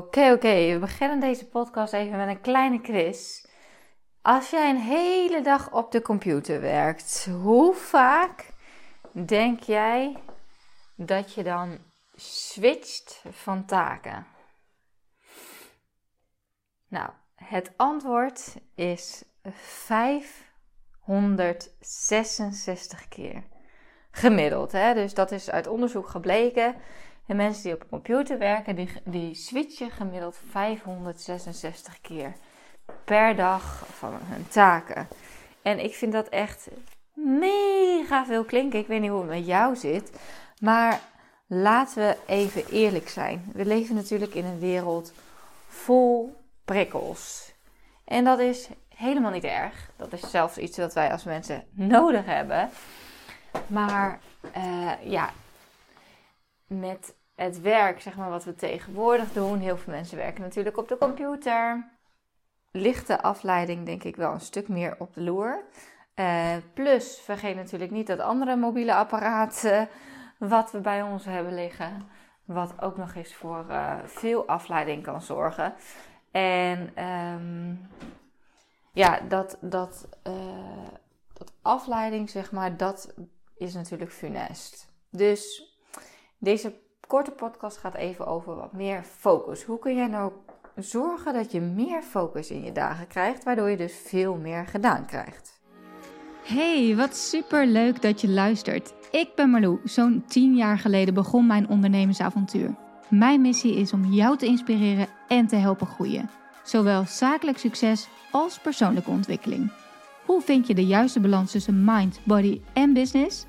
Oké, oké. We beginnen deze podcast even met een kleine quiz. Als jij een hele dag op de computer werkt, hoe vaak denk jij dat je dan switcht van taken? Nou, het antwoord is 566 keer. Gemiddeld, hè? Dus dat is uit onderzoek gebleken. De mensen die op een computer werken, die, die switchen gemiddeld 566 keer per dag van hun taken. En ik vind dat echt mega veel klinken. Ik weet niet hoe het met jou zit. Maar laten we even eerlijk zijn. We leven natuurlijk in een wereld vol prikkels. En dat is helemaal niet erg. Dat is zelfs iets wat wij als mensen nodig hebben. Maar uh, ja, met het werk, zeg maar, wat we tegenwoordig doen. Heel veel mensen werken natuurlijk op de computer. Ligt de afleiding, denk ik, wel een stuk meer op de loer. Uh, plus, vergeet natuurlijk niet dat andere mobiele apparaten wat we bij ons hebben liggen, wat ook nog eens voor uh, veel afleiding kan zorgen. En um, ja, dat, dat, uh, dat afleiding, zeg maar, dat is natuurlijk funest. Dus deze korte podcast gaat even over wat meer focus. Hoe kun jij nou zorgen dat je meer focus in je dagen krijgt, waardoor je dus veel meer gedaan krijgt? Hey, wat super leuk dat je luistert. Ik ben Marlou. Zo'n 10 jaar geleden begon mijn ondernemersavontuur. Mijn missie is om jou te inspireren en te helpen groeien. Zowel zakelijk succes als persoonlijke ontwikkeling. Hoe vind je de juiste balans tussen mind, body en business?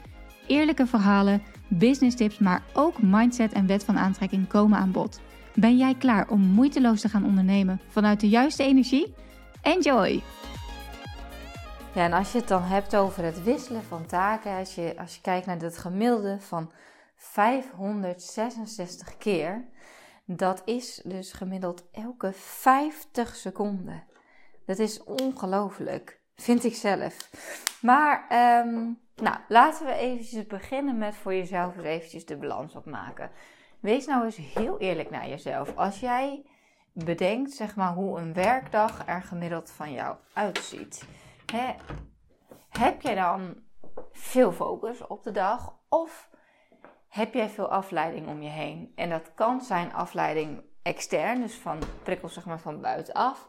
Eerlijke verhalen business tips, maar ook mindset en wet van aantrekking komen aan bod. Ben jij klaar om moeiteloos te gaan ondernemen vanuit de juiste energie? Enjoy! Ja, en als je het dan hebt over het wisselen van taken, als je, als je kijkt naar het gemiddelde van 566 keer, dat is dus gemiddeld elke 50 seconden. Dat is ongelooflijk, vind ik zelf. Maar um, nou, laten we eventjes beginnen met voor jezelf eens eventjes de balans opmaken. Wees nou eens heel eerlijk naar jezelf. Als jij bedenkt, zeg maar, hoe een werkdag er gemiddeld van jou uitziet. Hè, heb jij dan veel focus op de dag of heb jij veel afleiding om je heen? En dat kan zijn afleiding extern, dus van prikkels zeg maar van buitenaf.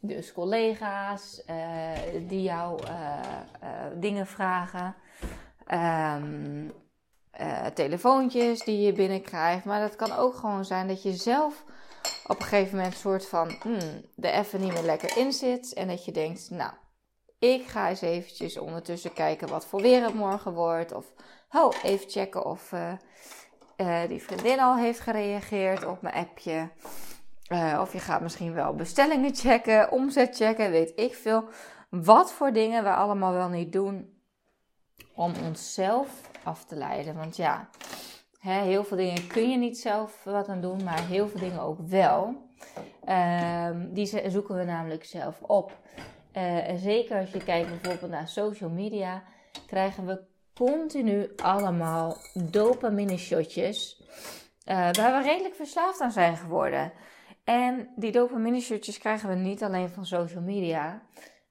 Dus collega's uh, die jou uh, uh, dingen vragen. Um, telefoontjes die je binnenkrijgt. Maar dat kan ook gewoon zijn dat je zelf op een gegeven moment soort van hmm, er even niet meer lekker in zit. En dat je denkt, nou, ik ga eens eventjes ondertussen kijken wat voor weer het morgen wordt. Of oh, even checken of die vriendin al heeft gereageerd op mijn appje. Uh, of je gaat misschien wel bestellingen checken, omzet checken, weet ik veel. Wat voor dingen we allemaal wel niet doen om onszelf af te leiden. Want ja, hè, heel veel dingen kun je niet zelf wat aan doen, maar heel veel dingen ook wel. Uh, die zoeken we namelijk zelf op. En zeker als je kijkt bijvoorbeeld naar social media, krijgen we continu allemaal dopamine shotjes. Uh, waar we redelijk verslaafd aan zijn geworden. En die dopamine shirtjes krijgen we niet alleen van social media.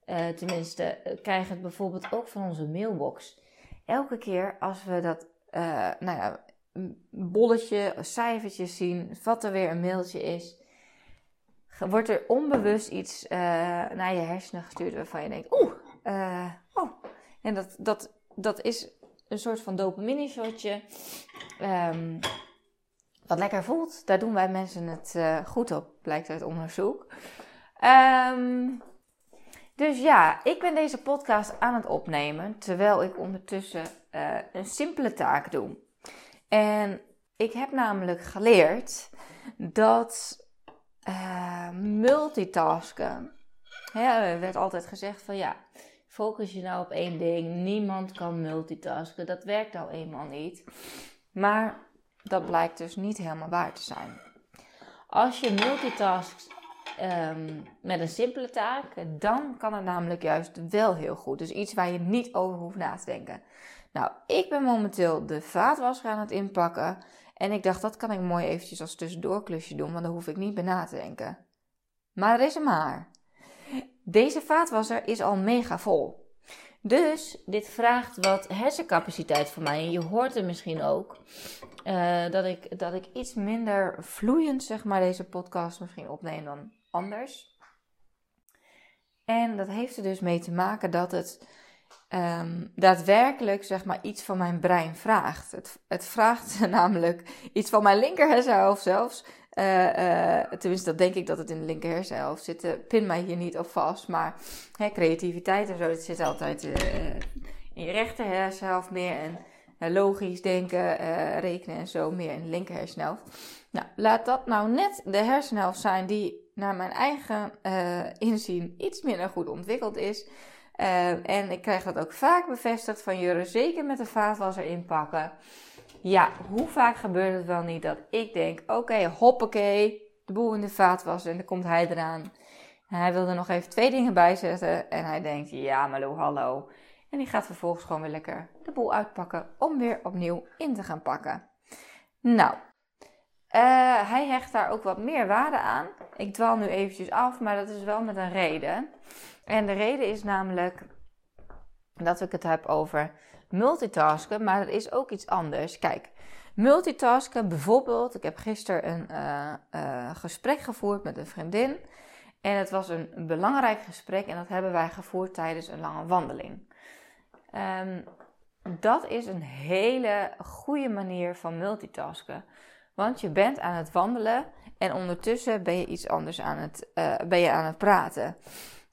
Uh, tenminste, uh, krijgen het bijvoorbeeld ook van onze mailbox. Elke keer als we dat uh, nou ja, bolletje, cijfertjes zien, wat er weer een mailtje is, wordt er onbewust iets naar je hersenen gestuurd waarvan je denkt, oeh, oh. En dat, dat, dat is een soort van dopamine shotje. Um, wat lekker voelt. Daar doen wij mensen het uh, goed op, blijkt uit onderzoek. Um, dus ja, ik ben deze podcast aan het opnemen terwijl ik ondertussen uh, een simpele taak doe. En ik heb namelijk geleerd dat uh, multitasken. Er werd altijd gezegd van ja, focus je nou op één ding. Niemand kan multitasken. Dat werkt nou eenmaal niet. Maar dat blijkt dus niet helemaal waar te zijn. Als je multitaskt um, met een simpele taak, dan kan het namelijk juist wel heel goed. Dus iets waar je niet over hoeft na te denken. Nou, ik ben momenteel de vaatwasser aan het inpakken. En ik dacht, dat kan ik mooi eventjes als tussendoorklusje doen, want dan hoef ik niet bij na te denken. Maar er is een maar. Deze vaatwasser is al mega vol. Dus dit vraagt wat hersencapaciteit van mij. En je hoort het misschien ook. Uh, dat, ik, dat ik iets minder vloeiend, zeg maar, deze podcast misschien opneem dan anders. En dat heeft er dus mee te maken dat het um, daadwerkelijk, zeg maar, iets van mijn brein vraagt. Het, het vraagt namelijk iets van mijn linkerhersenhelft zelfs. Uh, tenminste, dat denk ik dat het in de linker hersenhelft zit. pin mij hier niet op vast. Maar hè, creativiteit en zo, dat zit altijd in je rechter hersenhelft meer. En logisch denken, rekenen en zo meer in de linker hersenhelft. Nou, laat dat nou net de hersenhelft zijn die naar mijn eigen inzien iets minder goed ontwikkeld is. en ik krijg dat ook vaak bevestigd van jullie, zeker met de vaatwasser inpakken. Ja, hoe vaak gebeurt het wel niet dat ik denk: oké, okay, hoppakee, de boel in de vaat was en dan komt hij eraan. Hij wil er nog even twee dingen bij zetten en hij denkt: ja, Malo, hallo. En die gaat vervolgens gewoon weer lekker de boel uitpakken om weer opnieuw in te gaan pakken. Nou, uh, hij hecht daar ook wat meer waarde aan. Ik dwaal nu eventjes af, maar dat is wel met een reden. En de reden is namelijk dat ik het heb over multitasken, maar er is ook iets anders. Kijk, multitasken bijvoorbeeld. Ik heb gisteren een uh, uh, gesprek gevoerd met een vriendin. En het was een, belangrijk gesprek en dat hebben wij gevoerd tijdens een lange wandeling. Um, dat is een hele goede manier van multitasken. Want je bent aan het wandelen en ondertussen ben je iets anders aan het, uh, ben je aan het praten.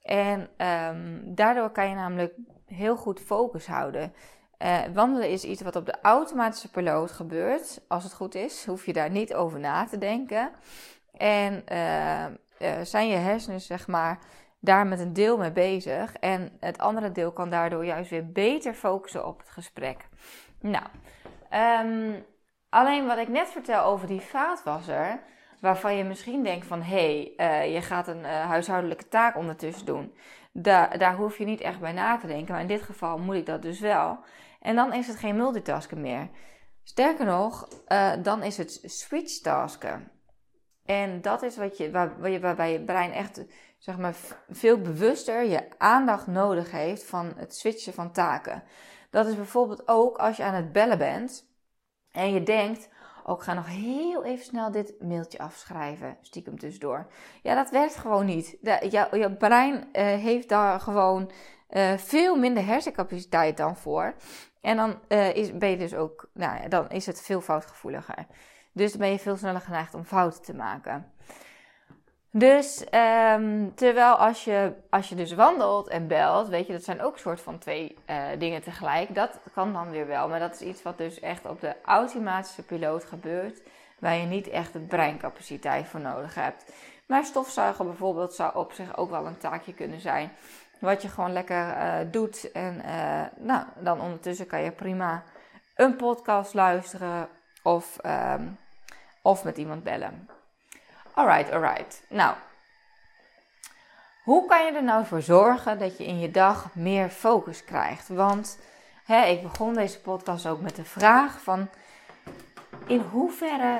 En um, daardoor kan je namelijk heel goed focus houden. Uh, wandelen is iets wat op de automatische piloot gebeurt. Als het goed is, hoef je daar niet over na te denken. En uh, uh, zijn je hersenen, zeg maar, daar met een deel mee bezig. En het andere deel kan daardoor juist weer beter focussen op het gesprek. Nou, um, alleen wat ik net vertel over die vaatwasser. Waarvan je misschien denkt van, hé, hey, je gaat een huishoudelijke taak ondertussen doen. Da daar hoef je niet echt bij na te denken. Maar in dit geval moet ik dat dus wel. En dan is het geen multitasken meer. Sterker nog, uh, dan is het switchtasken. En dat is wat je, waar, waarbij je brein echt zeg maar, veel bewuster je aandacht nodig heeft van het switchen van taken. Dat is bijvoorbeeld ook als je aan het bellen bent en je denkt: Ik ga nog heel even snel dit mailtje afschrijven, stiekem tussendoor. Ja, dat werkt gewoon niet. De, jouw, brein uh, heeft daar gewoon uh, veel minder hersencapaciteit dan voor. En dan uh, is, ben je dus ook, nou dan is het veel foutgevoeliger. Dus dan ben je veel sneller geneigd om fouten te maken. Dus um, terwijl als je, als je dus wandelt en belt, weet je, dat zijn ook soort van twee uh, dingen tegelijk. Dat kan dan weer wel, maar dat is iets wat dus echt op de automatische piloot gebeurt, waar je niet echt de breincapaciteit voor nodig hebt. Maar stofzuigen bijvoorbeeld zou op zich ook wel een taakje kunnen zijn. Wat je gewoon lekker uh, doet. En uh, nou, dan ondertussen kan je prima een podcast luisteren of, um, of met iemand bellen. Alright, alright. Nou, hoe kan je er nou voor zorgen dat je in je dag meer focus krijgt? Want hè, ik begon deze podcast ook met de vraag van... In hoeverre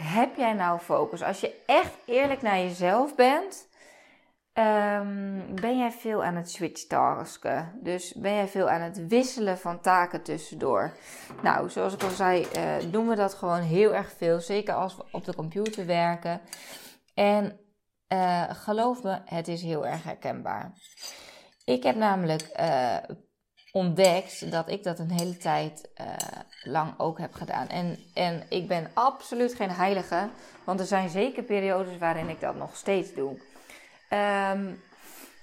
heb jij nou focus? Als je echt eerlijk naar jezelf bent Um, ben jij veel aan het switchtasken? Dus ben jij veel aan het wisselen van taken tussendoor? Nou, zoals ik al zei, uh, doen we dat gewoon heel erg veel. Zeker als we op de computer werken. En uh, geloof me, het is heel erg herkenbaar. Ik heb namelijk uh, ontdekt dat ik dat een hele tijd lang ook heb gedaan. En, en ik ben absoluut geen heilige, want er zijn zeker periodes waarin ik dat nog steeds doe. Um,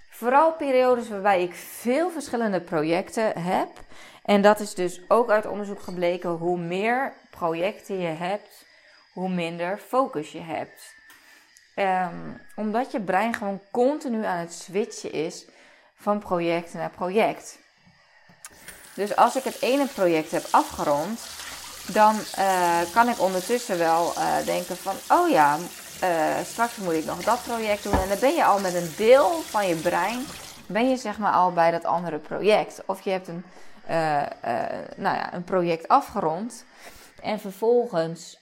vooral periodes waarbij ik veel verschillende projecten heb. En dat is dus ook uit onderzoek gebleken: hoe meer projecten je hebt, hoe minder focus je hebt. Um, omdat je brein gewoon continu aan het switchen is van project naar project. Dus als ik het ene project heb afgerond, dan uh, kan ik ondertussen wel uh, denken van, oh ja, uh, straks moet ik nog dat project doen. En dan ben je al met een deel van je brein, ben je zeg maar al bij dat andere project. Of je hebt een, uh, uh, nou ja, een project afgerond. En vervolgens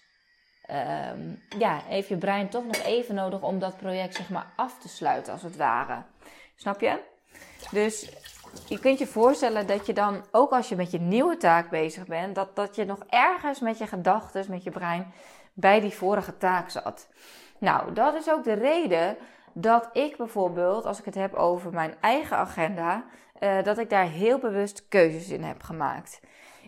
ehm, ja, heeft je brein toch nog even nodig om dat project zeg maar af te sluiten als het ware. Snap je? Dus je kunt je voorstellen dat je dan, ook als je met je nieuwe taak bezig bent, dat, dat je nog ergens met je gedachten, met je brein, bij die vorige taak zat. Nou, dat is ook de reden dat ik bijvoorbeeld, als ik het heb over mijn eigen agenda, uh, dat ik daar heel bewust keuzes in heb gemaakt.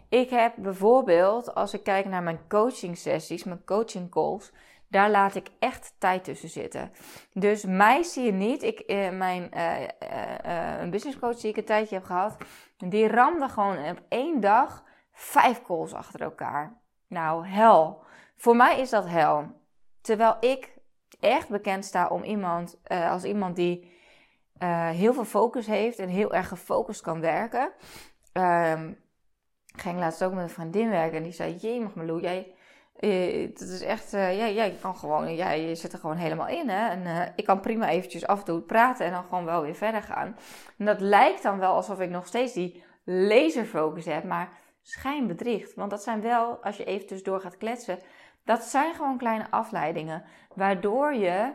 Ik heb bijvoorbeeld, als ik kijk naar mijn coaching sessies, mijn coaching calls, daar laat ik echt tijd tussen zitten. Dus mij zie je niet. Ik, uh, uh, business coach die ik een tijdje heb gehad, die ramde gewoon op één dag vijf calls achter elkaar. Nou, hel. Voor mij is dat hel. Terwijl ik echt bekend sta om iemand, als iemand die heel veel focus heeft en heel erg gefocust kan werken. Um, ik ging laatst ook met een vriendin werken en die zei: Jee, mag Malou, jij uh, dat is echt, uh, ja, jij kan gewoon, ja, je zit er gewoon helemaal in. Hè? En ik kan prima eventjes af toe praten en dan gewoon wel weer verder gaan. En dat lijkt dan wel alsof ik nog steeds die laserfocus heb, maar schijnbedriegt. Want dat zijn wel, als je even tussendoor gaat kletsen, dat zijn gewoon kleine afleidingen. Waardoor je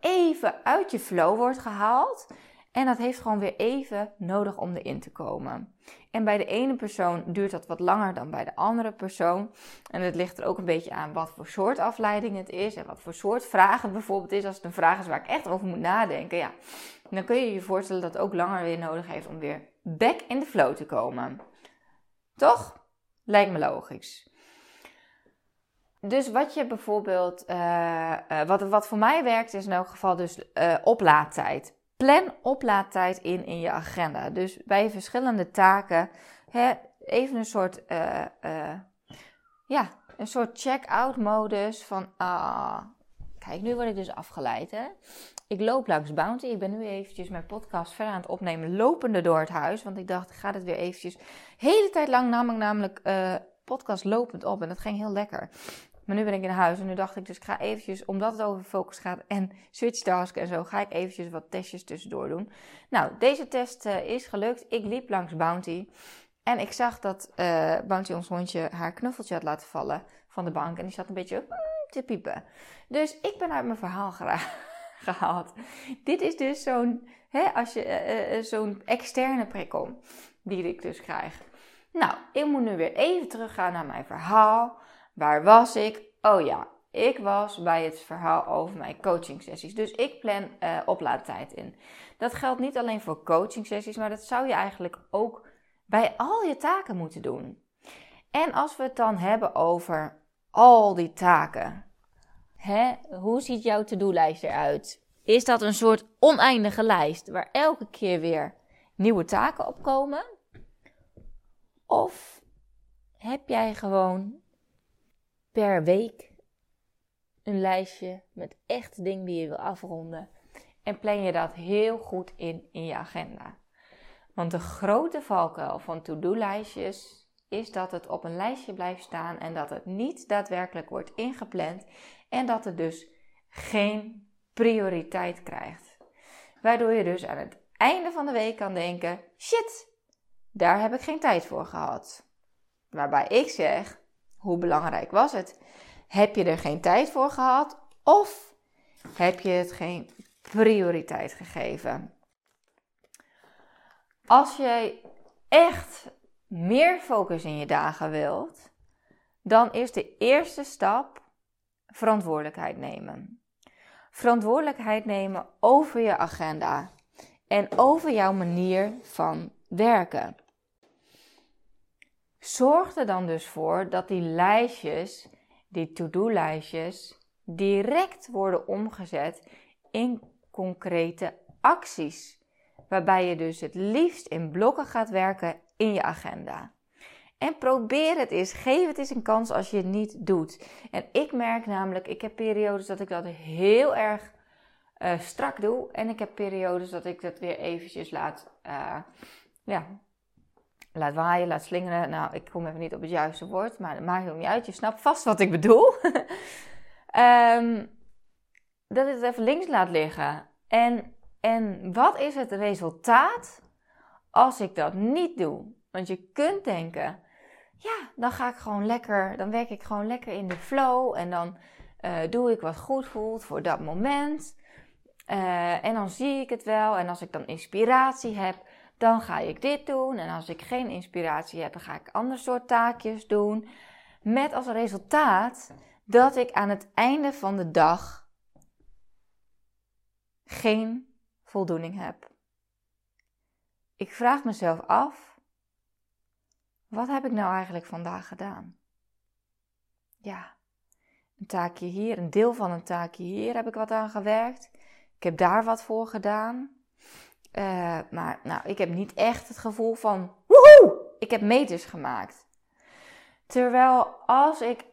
even uit je flow wordt gehaald. En dat heeft gewoon weer even nodig om erin te komen. En bij de ene persoon duurt dat wat langer dan bij de andere persoon. En het ligt er ook een beetje aan wat voor soort afleiding het is en wat voor soort vragen bijvoorbeeld is. Als het een vraag is waar ik echt over moet nadenken, ja, dan kun je je voorstellen dat het ook langer weer nodig heeft om weer back in de flow te komen. Toch? Lijkt me logisch. Dus wat je bijvoorbeeld, uh, uh, wat, wat voor mij werkt, is in elk geval dus uh, oplaadtijd. Plan oplaadtijd in in je agenda. Dus bij verschillende taken hè, even een soort, ja, een soort check-out modus van, ah, kijk, nu word ik dus afgeleid hè. Ik loop langs Bounty. Ik ben nu eventjes mijn podcast verder aan het opnemen, lopende door het huis. Want ik dacht, ik ga het weer eventjes. hele tijd lang nam ik namelijk podcast lopend op en dat ging heel lekker. Maar nu ben ik in huis en nu dacht ik dus ik ga eventjes, omdat het over focus gaat en switchtask en zo, ga ik eventjes wat testjes tussendoor doen. Nou, deze test uh, is gelukt. Ik liep langs Bounty en ik zag dat uh, Bounty ons hondje haar knuffeltje had laten vallen van de bank. En die zat een beetje mm, te piepen. Dus ik ben uit mijn verhaal gehaald. Dit is dus zo'n, uh, zo'n externe prikkel die ik dus krijg. Nou, ik moet nu weer even teruggaan naar mijn verhaal. Waar was ik? Oh ja, ik was bij het verhaal over mijn coaching sessies. Dus ik plan uh, oplaadtijd in. Dat geldt niet alleen voor coaching sessies, maar dat zou je eigenlijk ook bij al je taken moeten doen. En als we het dan hebben over al die taken. Hè? Hoe ziet jouw to-do-lijst eruit? Is dat een soort oneindige lijst waar elke keer weer nieuwe taken op komen? Of heb jij gewoon per week een lijstje met echt dingen die je wil afronden. En plan je dat heel goed in in je agenda. Want de grote valkuil van to-do-lijstjes is dat het op een lijstje blijft staan en dat het niet daadwerkelijk wordt ingepland en dat het dus geen prioriteit krijgt. Waardoor je dus aan het einde van de week kan denken: shit, daar heb ik geen tijd voor gehad. Waarbij ik zeg: hoe belangrijk was het? Heb je er geen tijd voor gehad of heb je het geen prioriteit gegeven? Als je echt meer focus in je dagen wilt, dan is de eerste stap verantwoordelijkheid nemen. Verantwoordelijkheid nemen over je agenda en over jouw manier van werken. Zorg er dan dus voor dat die lijstjes, die to-do-lijstjes, direct worden omgezet in concrete acties. Waarbij je dus het liefst in blokken gaat werken in je agenda. En probeer het eens. Geef het eens een kans als je het niet doet. En ik merk namelijk, ik heb periodes dat ik dat heel erg uh, strak doe. En ik heb periodes dat ik dat weer eventjes laat, uh, ja, laat waaien, laat slingeren. Nou, ik kom even niet op het juiste woord, maar maakt het niet uit. Je snapt vast wat ik bedoel. um, dat ik het even links laat liggen. En, en wat is het resultaat als ik dat niet doe? Want je kunt denken, ja, dan ga ik gewoon lekker, dan werk ik gewoon lekker in de flow en dan doe ik wat goed voelt voor dat moment. en dan zie ik het wel. En als ik dan inspiratie heb, dan ga ik dit doen. En als ik geen inspiratie heb, dan ga ik ander soort taakjes doen. Met als resultaat dat ik aan het einde van de dag geen voldoening heb. Ik vraag mezelf af: wat heb ik nou eigenlijk vandaag gedaan? Ja, een taakje hier, een deel van een taakje hier heb ik wat aan gewerkt. Ik heb daar wat voor gedaan. Uh, maar nou, ik heb niet echt het gevoel van woehoe, ik heb meters gemaakt. Terwijl als ik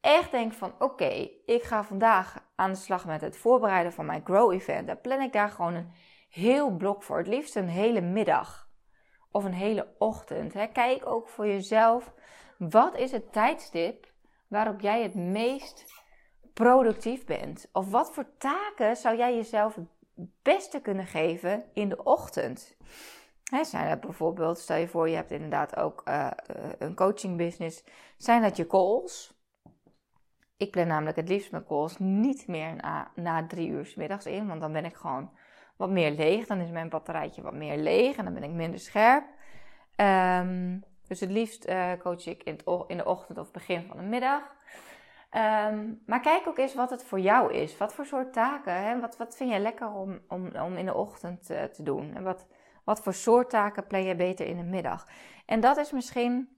echt denk van oké, ik ga vandaag aan de slag met het voorbereiden van mijn Grow Event. Dan plan ik daar gewoon een heel blok voor. Het liefst een hele middag of een hele ochtend. Hè. Kijk ook voor jezelf, wat is het tijdstip waarop jij het meest productief bent? Of wat voor taken zou jij jezelf het beste kunnen geven in de ochtend? Zijn dat bijvoorbeeld, stel je voor, je hebt inderdaad ook uh, een coaching business. Zijn dat je calls? Ik plan namelijk het liefst mijn calls niet meer na, drie uur s middags in, want dan ben ik gewoon wat meer leeg. Dan is mijn batterijtje wat meer leeg en dan ben ik minder scherp. Um, dus het liefst uh, coach ik in, in, de ochtend of begin van de middag. Um, maar kijk ook eens wat het voor jou is. Wat voor soort taken? Hè? Wat, wat vind jij lekker om, om, om in de ochtend uh, te doen? En wat, wat voor soort taken plan je beter in de middag? En dat is misschien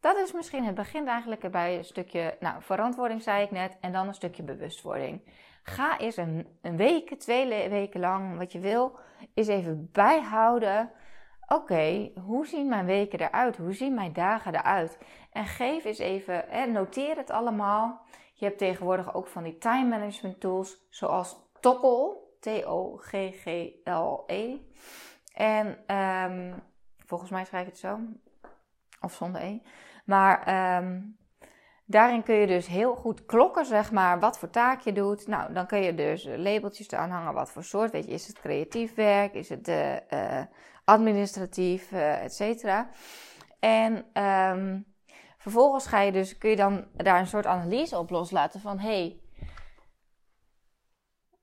dat is misschien het begin eigenlijk bij een stukje nou, verantwoording, zei ik net, en dan een stukje bewustwording. Ga eens een, een week, twee weken lang, wat je wil, eens even bijhouden. Oké, hoe zien mijn weken eruit? Hoe zien mijn dagen eruit? En geef eens even, hè, noteer het allemaal. Je hebt tegenwoordig ook van die time management tools, zoals Toggle, T-O-G-G-L-E. En um, volgens mij schrijf ik het zo, of zonder E. Maar um, daarin kun je dus heel goed klokken, zeg maar, wat voor taak je doet. Nou, dan kun je dus labeltjes eraan hangen, wat voor soort. Weet je, is het creatief werk? Is het uh, uh, administratief, uh, et cetera? En um, vervolgens ga je dus, kun je dan daar een soort analyse op loslaten van... Hey,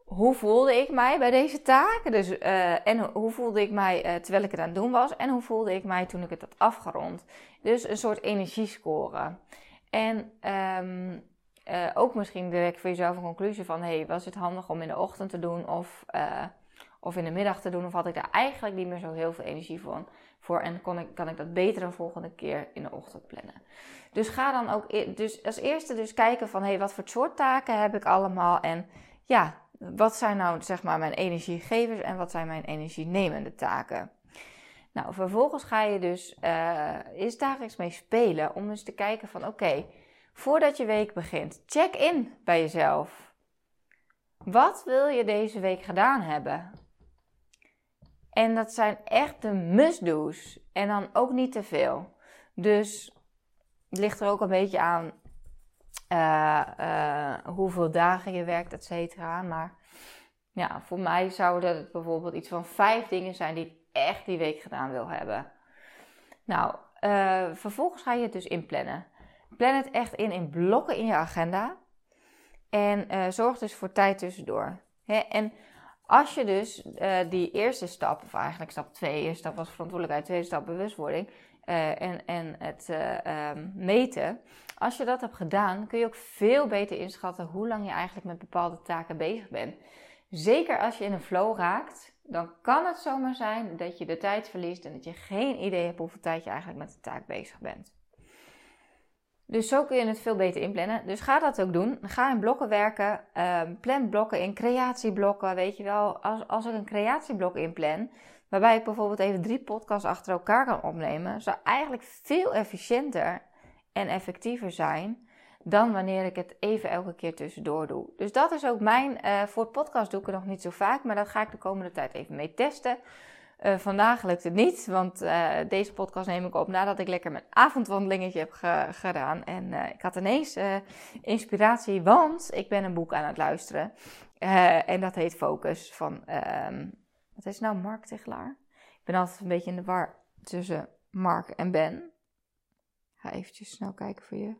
hoe voelde ik mij bij deze taak? Dus, uh, en hoe voelde ik mij uh, terwijl ik het aan het doen was? En hoe voelde ik mij toen ik het had afgerond? Dus een soort energiescore. En um, uh, ook misschien direct voor jezelf een conclusie van... hey, was het handig om in de ochtend te doen of, of in de middag te doen? Of had ik daar eigenlijk niet meer zo heel veel energie voor? Voor en kan ik dat beter een volgende keer in de ochtend plannen? Dus ga dan ook... E-, dus als eerste dus kijken van... hey, wat voor soort taken heb ik allemaal? En ja, wat zijn nou zeg maar mijn energiegevers en wat zijn mijn energienemende taken? Nou, vervolgens ga je dus uh, eens dagelijks mee spelen om eens te kijken van oké, voordat je week begint, check in bij jezelf. Wat wil je deze week gedaan hebben? En dat zijn echt de must-do's en dan ook niet te veel. Dus het ligt er ook een beetje aan uh, hoeveel dagen je werkt, et cetera. Maar ja, voor mij zouden het bijvoorbeeld iets van vijf dingen zijn die ik echt die week gedaan wil hebben. Nou, uh, vervolgens ga je het dus inplannen. Plan het echt in in blokken in je agenda. En zorg dus voor tijd tussendoor. Hè? En als je dus die eerste stap, of eigenlijk stap 2, eerste stap was verantwoordelijkheid, tweede stap bewustwording en, en het um, meten als je dat hebt gedaan, kun je ook veel beter inschatten hoe lang je eigenlijk met bepaalde taken bezig bent. Zeker als je in een flow raakt, dan kan het zomaar zijn dat je de tijd verliest en dat je geen idee hebt hoeveel tijd je eigenlijk met de taak bezig bent. Dus zo kun je het veel beter inplannen. Dus ga dat ook doen. Ga in blokken werken. Um, plan blokken in creatieblokken. Weet je wel, als, als ik een creatieblok inplan, waarbij ik bijvoorbeeld even drie podcasts achter elkaar kan opnemen, zou eigenlijk veel efficiënter en effectiever zijn dan wanneer ik het even elke keer tussendoor doe. Dus dat is ook mijn, uh, voor podcast doe ik het nog niet zo vaak, maar dat ga ik de komende tijd even mee testen. Uh, vandaag lukt het niet, want uh, deze podcast neem ik op nadat ik lekker mijn avondwandelingetje heb ge gedaan. En ik had ineens inspiratie, want ik ben een boek aan het luisteren. en dat heet Focus van, um, wat is nou, Mark Tegelaar? Ik ben altijd een beetje in de war tussen Mark en Ben ga eventjes snel kijken voor je.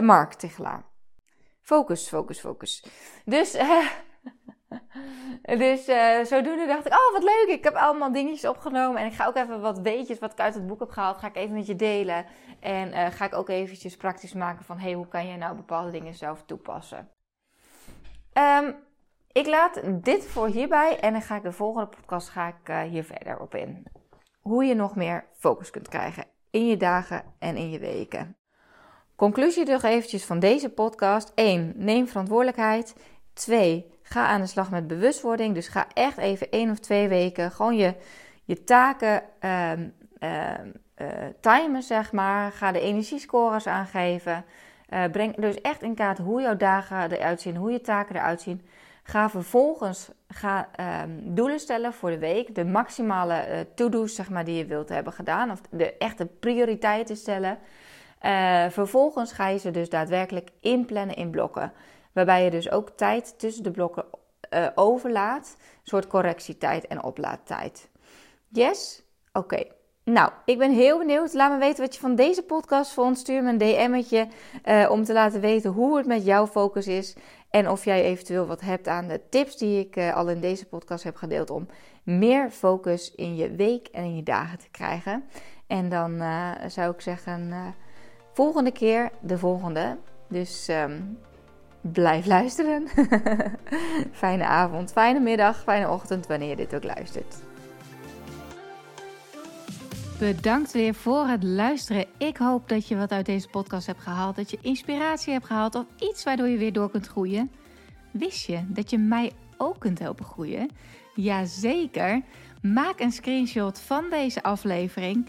Mark Tichelaar. Focus, focus, focus. Dus, dus uh, zodoende dacht ik, oh wat leuk, ik heb allemaal dingetjes opgenomen. En ik ga ook even wat weetjes wat ik uit het boek heb gehaald, ga ik even met je delen. En uh, ga ik ook eventjes praktisch maken van, hey, hoe kan je nou bepaalde dingen zelf toepassen. Um, ik laat dit voor hierbij en dan ga ik de volgende podcast ga ik, uh, hier verder op in. Hoe je nog meer focus kunt krijgen in je dagen en in je weken. Conclusie nog eventjes van deze podcast. 1. Neem verantwoordelijkheid. 2. Ga aan de slag met bewustwording. Dus ga echt even één of twee weken gewoon je, je taken um, timen, zeg maar. Ga de energiescores aangeven. Uh, breng dus echt in kaart hoe jouw dagen eruit zien, hoe je taken eruit zien. Ga vervolgens ga, um, doelen stellen voor de week. De maximale uh, to-do's zeg maar, die je wilt hebben gedaan. Of de echte prioriteiten stellen. Vervolgens ga je ze dus daadwerkelijk inplannen in blokken. Waarbij je dus ook tijd tussen de blokken uh, overlaat. Een soort correctietijd en oplaadtijd. Yes? Oké. Nou, ik ben heel benieuwd. Laat me weten wat je van deze podcast vond. Stuur me een DM'tje uh, om te laten weten hoe het met jouw focus is. En of jij eventueel wat hebt aan de tips die ik uh, al in deze podcast heb gedeeld om meer focus in je week en in je dagen te krijgen. En dan zou ik zeggen, volgende keer de volgende. Dus um, blijf luisteren. fijne avond, fijne middag, fijne ochtend wanneer je dit ook luistert. Bedankt weer voor het luisteren. Ik hoop dat je wat uit deze podcast hebt gehaald. Dat je inspiratie hebt gehaald of iets waardoor je weer door kunt groeien. Wist je dat je mij ook kunt helpen groeien? Jazeker. Maak een screenshot van deze aflevering.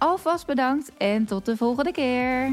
Alvast bedankt en tot de volgende keer.